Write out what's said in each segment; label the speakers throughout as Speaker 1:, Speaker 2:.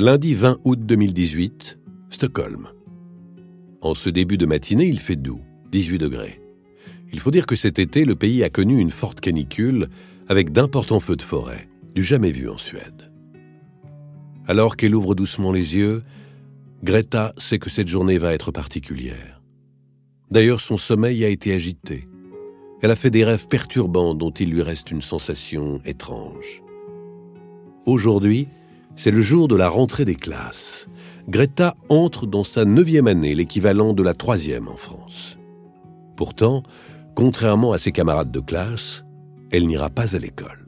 Speaker 1: Lundi 20 août 2018, Stockholm. En ce début de matinée, il fait doux, 18 degrés. Il faut dire que cet été, le pays a connu une forte canicule avec d'importants feux de forêt, du jamais vu en Suède. Alors qu'elle ouvre doucement les yeux, Greta sait que cette journée va être particulière. D'ailleurs, son sommeil a été agité. Elle a fait des rêves perturbants dont il lui reste une sensation étrange. Aujourd'hui, c'est le jour de la rentrée des classes. Greta entre dans sa neuvième année, l'équivalent de la troisième en France. Pourtant, contrairement à ses camarades de classe, elle n'ira pas à l'école.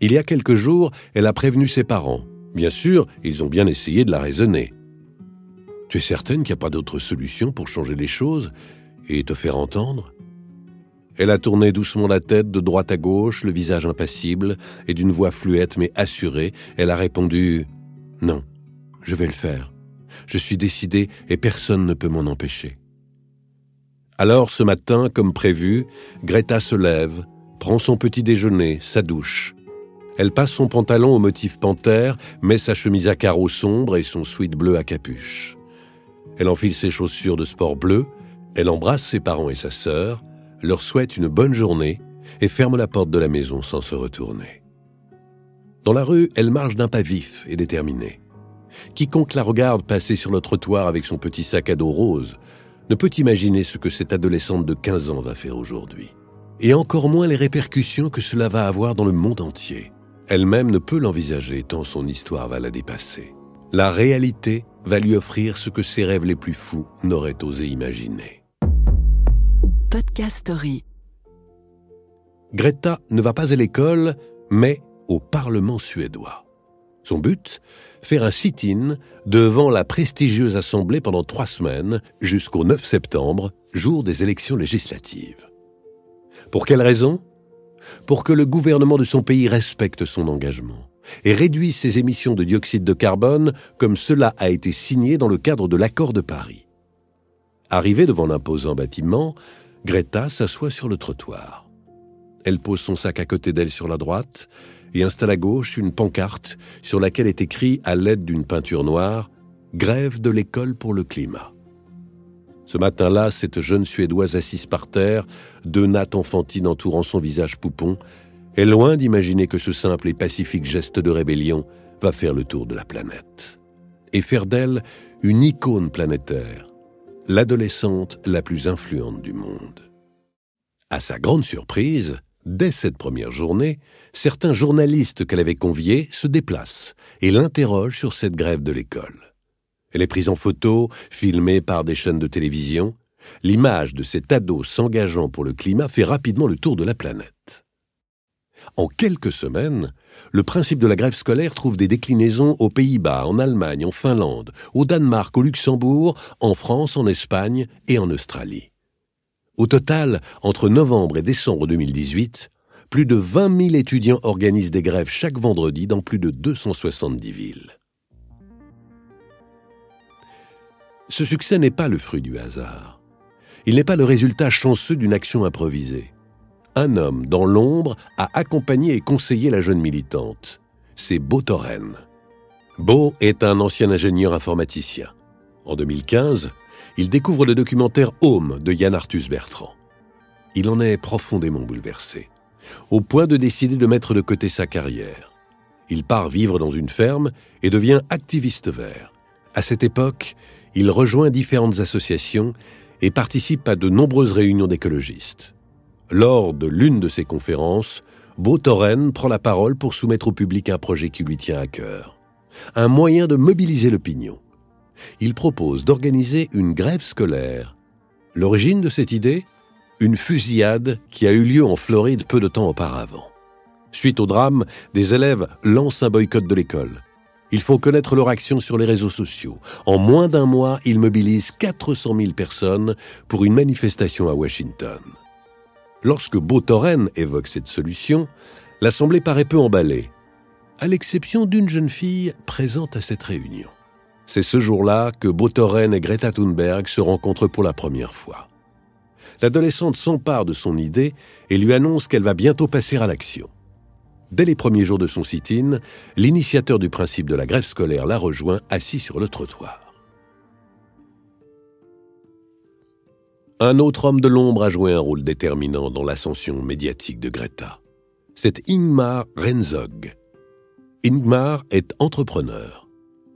Speaker 1: Il y a quelques jours, elle a prévenu ses parents. Bien sûr, ils ont bien essayé de la raisonner. Tu es certaine qu'il n'y a pas d'autre solution pour changer les choses et te faire entendre? Elle a tourné doucement la tête de droite à gauche, le visage impassible, et d'une voix fluette mais assurée, elle a répondu ⁇ Non, je vais le faire. Je suis décidée et personne ne peut m'en empêcher. ⁇ Alors ce matin, comme prévu, Greta se lève, prend son petit déjeuner, sa douche. Elle passe son pantalon au motif panthère, met sa chemise à carreaux sombres et son sweat bleu à capuche. Elle enfile ses chaussures de sport bleu, elle embrasse ses parents et sa sœur, leur souhaite une bonne journée et ferme la porte de la maison sans se retourner. Dans la rue, elle marche d'un pas vif et déterminé. Quiconque la regarde passer sur le trottoir avec son petit sac à dos rose ne peut imaginer ce que cette adolescente de 15 ans va faire aujourd'hui. Et encore moins les répercussions que cela va avoir dans le monde entier. Elle-même ne peut l'envisager tant son histoire va la dépasser. La réalité va lui offrir ce que ses rêves les plus fous n'auraient osé imaginer. Podcast Story. Greta ne va pas à l'école, mais au Parlement suédois. Son but? Faire un sit-in devant la prestigieuse Assemblée pendant trois semaines, jusqu'au 9 septembre, jour des élections législatives. Pour quelle raison? Pour que le gouvernement de son pays respecte son engagement et réduise ses émissions de dioxyde de carbone comme cela a été signé dans le cadre de l'accord de Paris. Arrivé devant l'imposant bâtiment, Greta s'assoit sur le trottoir. Elle pose son sac à côté d'elle sur la droite et installe à gauche une pancarte sur laquelle est écrit à l'aide d'une peinture noire Grève de l'école pour le climat. Ce matin-là, cette jeune Suédoise assise par terre, deux nattes enfantines entourant son visage poupon, est loin d'imaginer que ce simple et pacifique geste de rébellion va faire le tour de la planète et faire d'elle une icône planétaire, l'adolescente la plus influente du monde. À sa grande surprise, dès cette première journée, certains journalistes qu'elle avait conviés se déplacent et l'interrogent sur cette grève de l'école. Elle est prise en photo, filmée par des chaînes de télévision. L'image de cet ado s'engageant pour le climat fait rapidement le tour de la planète. En quelques semaines, le principe de la grève scolaire trouve des déclinaisons aux Pays-Bas, en Allemagne, en Finlande, au Danemark, au Luxembourg, en France, en Espagne et en Australie. Au total, entre novembre et décembre 2018, plus de 20 000 étudiants organisent des grèves chaque vendredi dans plus de 270 villes. Ce succès n'est pas le fruit du hasard. Il n'est pas le résultat chanceux d'une action improvisée un homme dans l'ombre a accompagné et conseillé la jeune militante. C'est Beau Torren. Beau est un ancien ingénieur informaticien. En 2015, il découvre le documentaire Home de Yann Arthus Bertrand. Il en est profondément bouleversé, au point de décider de mettre de côté sa carrière. Il part vivre dans une ferme et devient activiste vert. À cette époque, il rejoint différentes associations et participe à de nombreuses réunions d'écologistes. Lors de l'une de ces conférences, Botoren prend la parole pour soumettre au public un projet qui lui tient à cœur. Un moyen de mobiliser l'opinion. Il propose d'organiser une grève scolaire. L'origine de cette idée? Une fusillade qui a eu lieu en Floride peu de temps auparavant. Suite au drame, des élèves lancent un boycott de l'école. Il faut connaître leur action sur les réseaux sociaux. En moins d'un mois, ils mobilisent 400 000 personnes pour une manifestation à Washington. Lorsque Botoren évoque cette solution, l'Assemblée paraît peu emballée, à l'exception d'une jeune fille présente à cette réunion. C'est ce jour-là que Botoren et Greta Thunberg se rencontrent pour la première fois. L'adolescente s'empare de son idée et lui annonce qu'elle va bientôt passer à l'action. Dès les premiers jours de son sit-in, l'initiateur du principe de la grève scolaire l'a rejoint assis sur le trottoir. Un autre homme de l'ombre a joué un rôle déterminant dans l'ascension médiatique de Greta. C'est Ingmar Renzog. Ingmar est entrepreneur.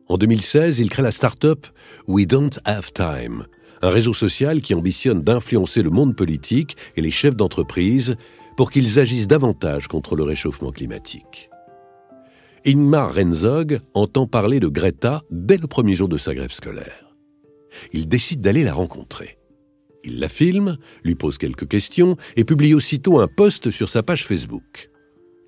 Speaker 1: En 2016, il crée la start-up We Don't Have Time, un réseau social qui ambitionne d'influencer le monde politique et les chefs d'entreprise pour qu'ils agissent davantage contre le réchauffement climatique. Ingmar Renzog entend parler de Greta dès le premier jour de sa grève scolaire. Il décide d'aller la rencontrer. Il la filme, lui pose quelques questions et publie aussitôt un post sur sa page Facebook.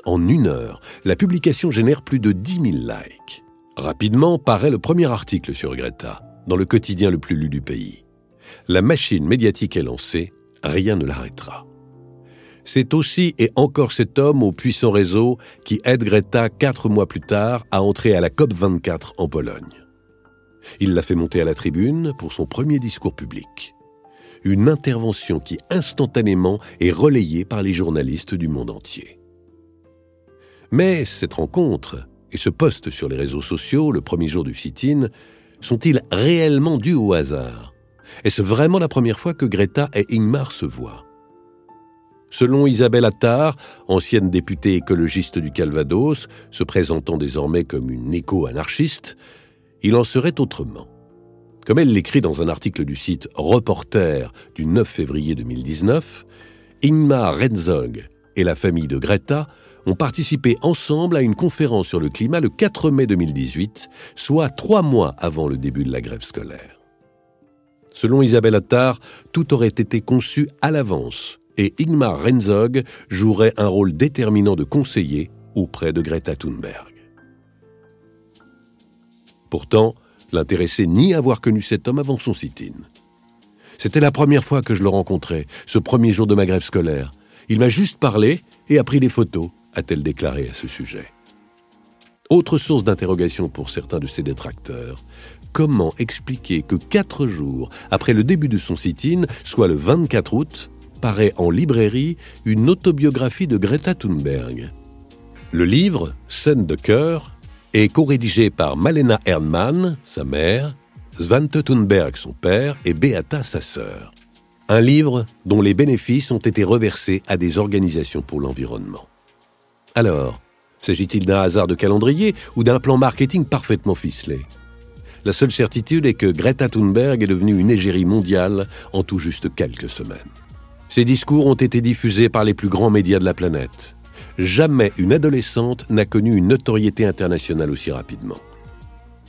Speaker 1: En une heure, la publication génère plus de 10 000 likes. Rapidement paraît le premier article sur Greta, dans le quotidien le plus lu du pays. La machine médiatique est lancée, rien ne l'arrêtera. C'est aussi et encore cet homme au puissant réseau qui aide Greta quatre mois plus tard à entrer à la COP24 en Pologne. Il l'a fait monter à la tribune pour son premier discours public une intervention qui instantanément est relayée par les journalistes du monde entier. Mais cette rencontre et ce poste sur les réseaux sociaux le premier jour du sit-in sont-ils réellement dus au hasard? Est-ce vraiment la première fois que Greta et Ingmar se voient? Selon Isabelle Attard, ancienne députée écologiste du Calvados, se présentant désormais comme une éco-anarchiste, il en serait autrement. Comme elle l'écrit dans un article du site Reporter du 9 février 2019, Ingmar Renzog et la famille de Greta ont participé ensemble à une conférence sur le climat le 4 mai 2018, soit trois mois avant le début de la grève scolaire. Selon Isabelle Attard, tout aurait été conçu à l'avance et Ingmar Renzog jouerait un rôle déterminant de conseiller auprès de Greta Thunberg. Pourtant, l'intéressait ni avoir connu cet homme avant son sit-in. C'était la première fois que je le rencontrais, ce premier jour de ma grève scolaire. Il m'a juste parlé et a pris des photos, a-t-elle déclaré à ce sujet. Autre source d'interrogation pour certains de ses détracteurs, comment expliquer que quatre jours après le début de son sit-in, soit le 24 août, paraît en librairie une autobiographie de Greta Thunberg? Le livre, Scène de cœur, est co-rédigé par Malena Ernmann, sa mère, Svante Thunberg, son père, et Beata, sa sœur. Un livre dont les bénéfices ont été reversés à des organisations pour l'environnement. Alors, s'agit-il d'un hasard de calendrier ou d'un plan marketing parfaitement ficelé? La seule certitude est que Greta Thunberg est devenue une égérie mondiale en tout juste quelques semaines. Ses discours ont été diffusés par les plus grands médias de la planète. Jamais une adolescente n'a connu une notoriété internationale aussi rapidement.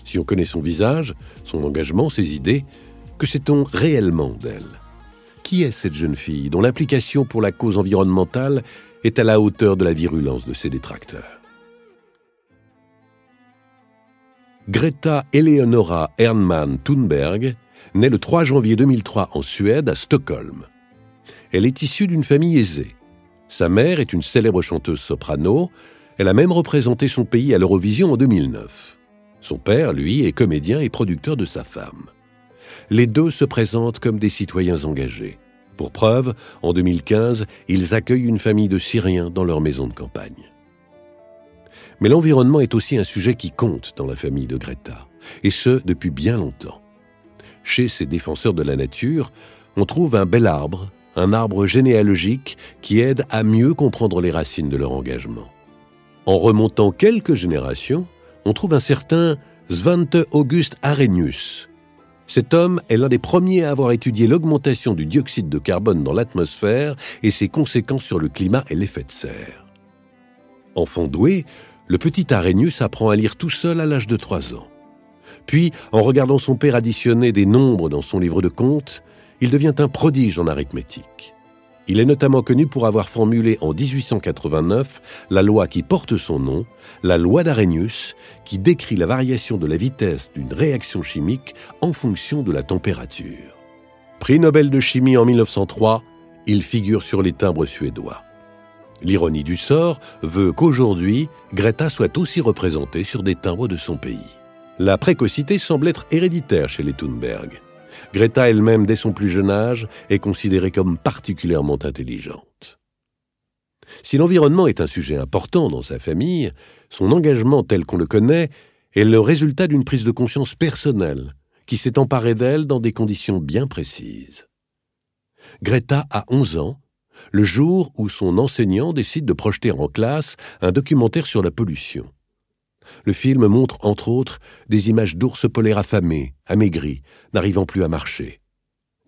Speaker 1: Si on connaît son visage, son engagement, ses idées, que sait-on réellement d'elle? Qui est cette jeune fille dont l'implication pour la cause environnementale est à la hauteur de la virulence de ses détracteurs? Greta Eleonora Ernman Thunberg naît le 3 janvier 2003 en Suède, à Stockholm. Elle est issue d'une famille aisée. Sa mère est une célèbre chanteuse soprano. Elle a même représenté son pays à l'Eurovision en 2009. Son père, lui, est comédien et producteur de sa femme. Les deux se présentent comme des citoyens engagés. Pour preuve, en 2015, ils accueillent une famille de Syriens dans leur maison de campagne. Mais l'environnement est aussi un sujet qui compte dans la famille de Greta, et ce depuis bien longtemps. Chez ces défenseurs de la nature, on trouve un bel arbre un arbre généalogique qui aide à mieux comprendre les racines de leur engagement. En remontant quelques générations, on trouve un certain Svante August Arrhenius. Cet homme est l'un des premiers à avoir étudié l'augmentation du dioxyde de carbone dans l'atmosphère et ses conséquences sur le climat et l'effet de serre. Enfant doué, le petit Arrhenius apprend à lire tout seul à l'âge de 3 ans. Puis, en regardant son père additionner des nombres dans son livre de comptes, il devient un prodige en arithmétique. Il est notamment connu pour avoir formulé en 1889 la loi qui porte son nom, la loi d'Arrhenius, qui décrit la variation de la vitesse d'une réaction chimique en fonction de la température. Prix Nobel de chimie en 1903, il figure sur les timbres suédois. L'ironie du sort veut qu'aujourd'hui, Greta soit aussi représentée sur des timbres de son pays. La précocité semble être héréditaire chez les Thunberg. Greta elle-même, dès son plus jeune âge, est considérée comme particulièrement intelligente. Si l'environnement est un sujet important dans sa famille, son engagement tel qu'on le connaît est le résultat d'une prise de conscience personnelle qui s'est emparée d'elle dans des conditions bien précises. Greta a 11 ans, le jour où son enseignant décide de projeter en classe un documentaire sur la pollution. Le film montre entre autres des images d'ours polaires affamés, amaigris, n'arrivant plus à marcher.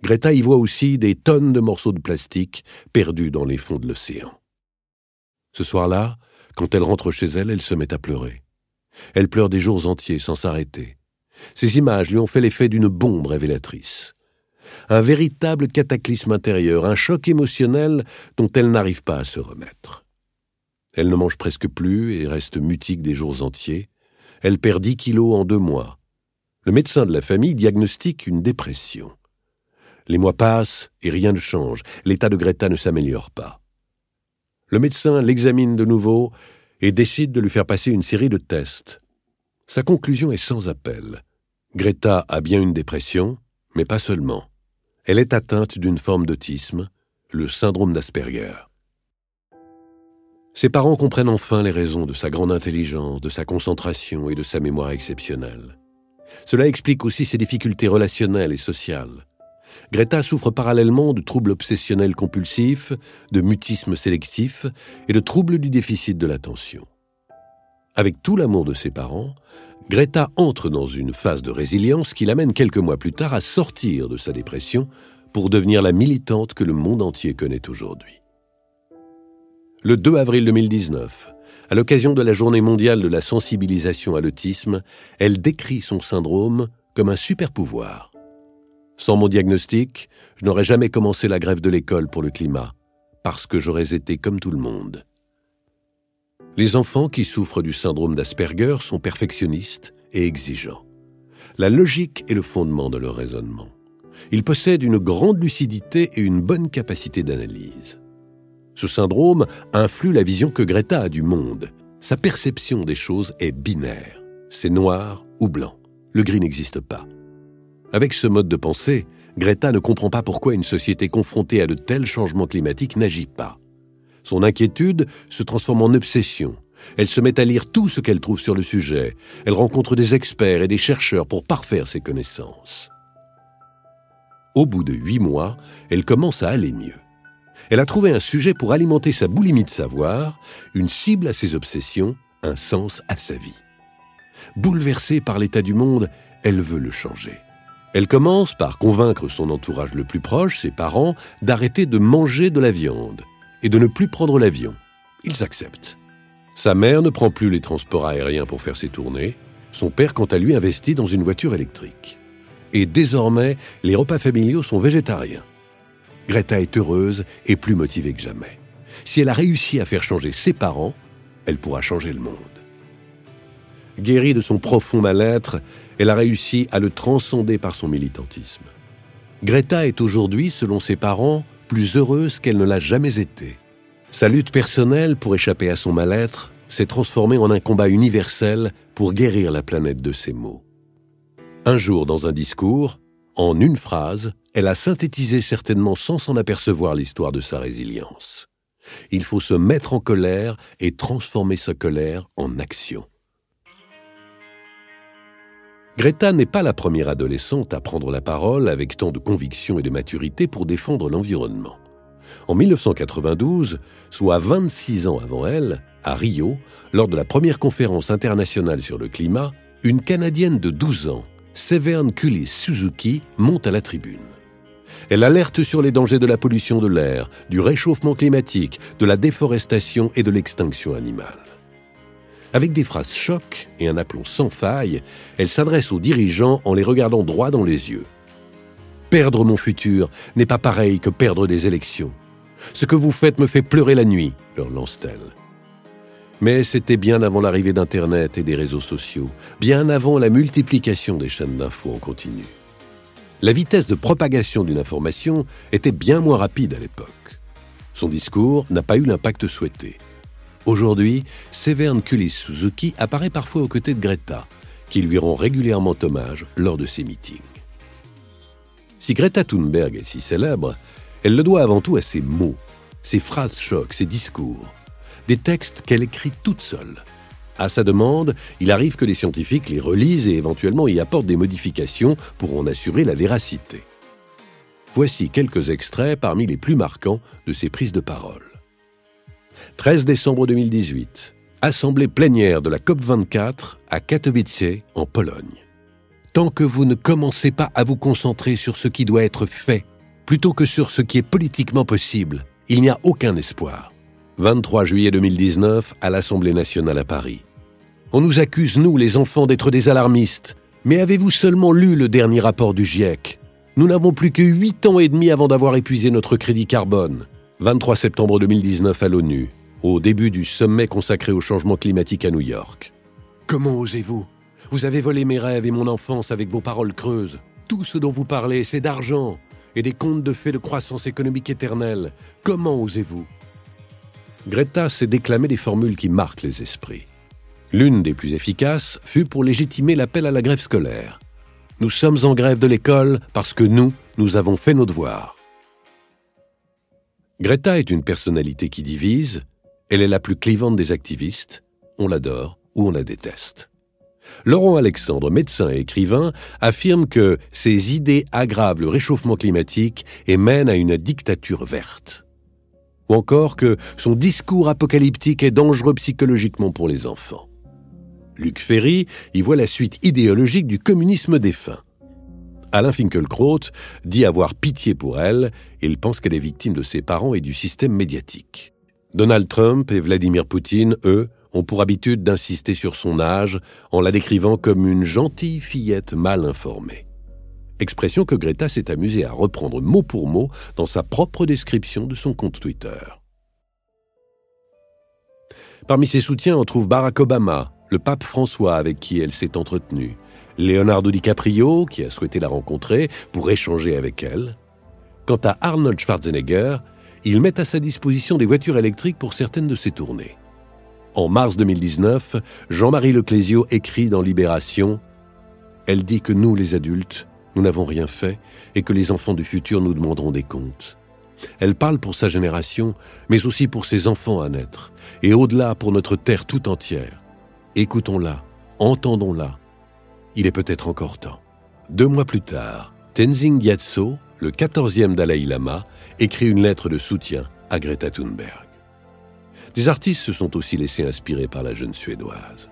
Speaker 1: Greta y voit aussi des tonnes de morceaux de plastique perdus dans les fonds de l'océan. Ce soir-là, quand elle rentre chez elle, elle se met à pleurer. Elle pleure des jours entiers sans s'arrêter. Ces images lui ont fait l'effet d'une bombe révélatrice. Un véritable cataclysme intérieur, un choc émotionnel dont elle n'arrive pas à se remettre. Elle ne mange presque plus et reste mutique des jours entiers. Elle perd dix kilos en deux mois. Le médecin de la famille diagnostique une dépression. Les mois passent et rien ne change. L'état de Greta ne s'améliore pas. Le médecin l'examine de nouveau et décide de lui faire passer une série de tests. Sa conclusion est sans appel. Greta a bien une dépression, mais pas seulement. Elle est atteinte d'une forme d'autisme, le syndrome d'Asperger. Ses parents comprennent enfin les raisons de sa grande intelligence, de sa concentration et de sa mémoire exceptionnelle. Cela explique aussi ses difficultés relationnelles et sociales. Greta souffre parallèlement de troubles obsessionnels compulsifs, de mutisme sélectif et de troubles du déficit de l'attention. Avec tout l'amour de ses parents, Greta entre dans une phase de résilience qui l'amène quelques mois plus tard à sortir de sa dépression pour devenir la militante que le monde entier connaît aujourd'hui. Le 2 avril 2019, à l'occasion de la journée mondiale de la sensibilisation à l'autisme, elle décrit son syndrome comme un super pouvoir. Sans mon diagnostic, je n'aurais jamais commencé la grève de l'école pour le climat, parce que j'aurais été comme tout le monde. Les enfants qui souffrent du syndrome d'Asperger sont perfectionnistes et exigeants. La logique est le fondement de leur raisonnement. Ils possèdent une grande lucidité et une bonne capacité d'analyse. Ce syndrome influe la vision que Greta a du monde. Sa perception des choses est binaire. C'est noir ou blanc. Le gris n'existe pas. Avec ce mode de pensée, Greta ne comprend pas pourquoi une société confrontée à de tels changements climatiques n'agit pas. Son inquiétude se transforme en obsession. Elle se met à lire tout ce qu'elle trouve sur le sujet. Elle rencontre des experts et des chercheurs pour parfaire ses connaissances. Au bout de huit mois, elle commence à aller mieux. Elle a trouvé un sujet pour alimenter sa boulimie de savoir, une cible à ses obsessions, un sens à sa vie. Bouleversée par l'état du monde, elle veut le changer. Elle commence par convaincre son entourage le plus proche, ses parents, d'arrêter de manger de la viande et de ne plus prendre l'avion. Ils acceptent. Sa mère ne prend plus les transports aériens pour faire ses tournées. Son père, quant à lui, investit dans une voiture électrique. Et désormais, les repas familiaux sont végétariens. Greta est heureuse et plus motivée que jamais. Si elle a réussi à faire changer ses parents, elle pourra changer le monde. Guérie de son profond mal-être, elle a réussi à le transcender par son militantisme. Greta est aujourd'hui, selon ses parents, plus heureuse qu'elle ne l'a jamais été. Sa lutte personnelle pour échapper à son mal-être s'est transformée en un combat universel pour guérir la planète de ses maux. Un jour, dans un discours, en une phrase, elle a synthétisé certainement sans s'en apercevoir l'histoire de sa résilience. Il faut se mettre en colère et transformer sa colère en action. Greta n'est pas la première adolescente à prendre la parole avec tant de conviction et de maturité pour défendre l'environnement. En 1992, soit 26 ans avant elle, à Rio, lors de la première conférence internationale sur le climat, une Canadienne de 12 ans, Severn Cullis Suzuki, monte à la tribune. Elle alerte sur les dangers de la pollution de l'air, du réchauffement climatique, de la déforestation et de l'extinction animale. Avec des phrases chocs et un aplomb sans faille, elle s'adresse aux dirigeants en les regardant droit dans les yeux. Perdre mon futur n'est pas pareil que perdre des élections. Ce que vous faites me fait pleurer la nuit, leur lance-t-elle. Mais c'était bien avant l'arrivée d'Internet et des réseaux sociaux, bien avant la multiplication des chaînes d'infos en continu. La vitesse de propagation d'une information était bien moins rapide à l'époque. Son discours n'a pas eu l'impact souhaité. Aujourd'hui, Severn Kulis Suzuki apparaît parfois aux côtés de Greta, qui lui rend régulièrement hommage lors de ses meetings. Si Greta Thunberg est si célèbre, elle le doit avant tout à ses mots. ses phrases chocs, ses discours. Des textes qu'elle écrit toute seule. À sa demande, il arrive que les scientifiques les relisent et éventuellement y apportent des modifications pour en assurer la véracité. Voici quelques extraits parmi les plus marquants de ses prises de parole. 13 décembre 2018. Assemblée plénière de la COP24 à Katowice, en Pologne. Tant que vous ne commencez pas à vous concentrer sur ce qui doit être fait, plutôt que sur ce qui est politiquement possible, il n'y a aucun espoir. 23 juillet 2019 à l'Assemblée nationale à Paris. On nous accuse, nous, les enfants, d'être des alarmistes. Mais avez-vous seulement lu le dernier rapport du GIEC? Nous n'avons plus que 8 ans et demi avant d'avoir épuisé notre crédit carbone. 23 septembre 2019 à l'ONU, au début du sommet consacré au changement climatique à New York. Comment osez-vous? Vous avez volé mes rêves et mon enfance avec vos paroles creuses. Tout ce dont vous parlez, c'est d'argent et des contes de fées de croissance économique éternelle. Comment osez-vous? Greta s'est déclamé des formules qui marquent les esprits. L'une des plus efficaces fut pour légitimer l'appel à la grève scolaire. Nous sommes en grève de l'école parce que nous, nous avons fait nos devoirs. Greta est une personnalité qui divise, elle est la plus clivante des activistes, on l'adore ou on la déteste. Laurent Alexandre, médecin et écrivain, affirme que ses idées aggravent le réchauffement climatique et mènent à une dictature verte. Ou encore que son discours apocalyptique est dangereux psychologiquement pour les enfants. Luc Ferry y voit la suite idéologique du communisme défunt. Alain Finkielkraut dit avoir pitié pour elle il pense qu'elle est victime de ses parents et du système médiatique. Donald Trump et Vladimir Poutine, eux, ont pour habitude d'insister sur son âge en la décrivant comme une gentille fillette mal informée. Expression que Greta s'est amusée à reprendre mot pour mot dans sa propre description de son compte Twitter. Parmi ses soutiens, on trouve Barack Obama, le pape François avec qui elle s'est entretenue, Leonardo DiCaprio, qui a souhaité la rencontrer pour échanger avec elle. Quant à Arnold Schwarzenegger, il met à sa disposition des voitures électriques pour certaines de ses tournées. En mars 2019, Jean-Marie Leclésio écrit dans Libération Elle dit que nous, les adultes, nous n'avons rien fait et que les enfants du futur nous demanderont des comptes. Elle parle pour sa génération, mais aussi pour ses enfants à naître, et au-delà pour notre terre tout entière. Écoutons-la, entendons-la, il est peut-être encore temps. Deux mois plus tard, Tenzing Gyatso, le 14e Dalai Lama, écrit une lettre de soutien à Greta Thunberg. Des artistes se sont aussi laissés inspirer par la jeune Suédoise.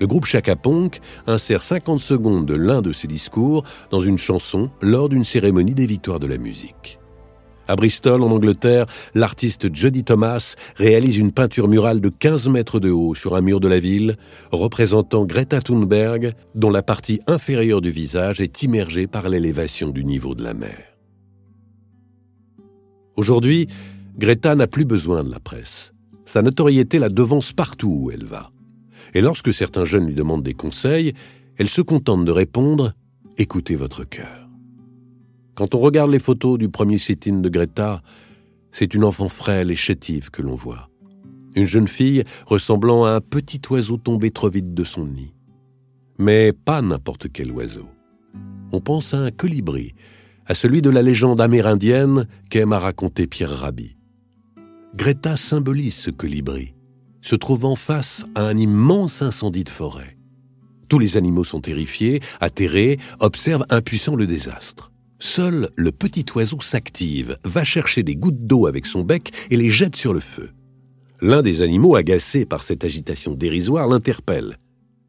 Speaker 1: Le groupe Chaka Ponk insère 50 secondes de l'un de ses discours dans une chanson lors d'une cérémonie des victoires de la musique. À Bristol, en Angleterre, l'artiste Jody Thomas réalise une peinture murale de 15 mètres de haut sur un mur de la ville, représentant Greta Thunberg, dont la partie inférieure du visage est immergée par l'élévation du niveau de la mer. Aujourd'hui, Greta n'a plus besoin de la presse. Sa notoriété la devance partout où elle va. Et lorsque certains jeunes lui demandent des conseils, elle se contente de répondre ⁇ Écoutez votre cœur ⁇ quand on regarde les photos du premier sit-in de Greta, c'est une enfant frêle et chétive que l'on voit. Une jeune fille ressemblant à un petit oiseau tombé trop vite de son nid. Mais pas n'importe quel oiseau. On pense à un colibri, à celui de la légende amérindienne qu'aime à raconter Pierre Rabhi. Greta symbolise ce colibri, se trouvant face à un immense incendie de forêt. Tous les animaux sont terrifiés, atterrés, observent impuissants le désastre. Seul le petit oiseau s'active, va chercher des gouttes d'eau avec son bec et les jette sur le feu. L'un des animaux, agacé par cette agitation dérisoire, l'interpelle.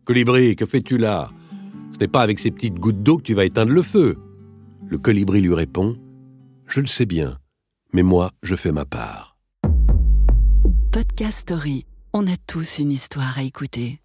Speaker 1: Colibri, que fais-tu là? Ce n'est pas avec ces petites gouttes d'eau que tu vas éteindre le feu. Le colibri lui répond Je le sais bien, mais moi, je fais ma part.
Speaker 2: Podcast Story. On a tous une histoire à écouter.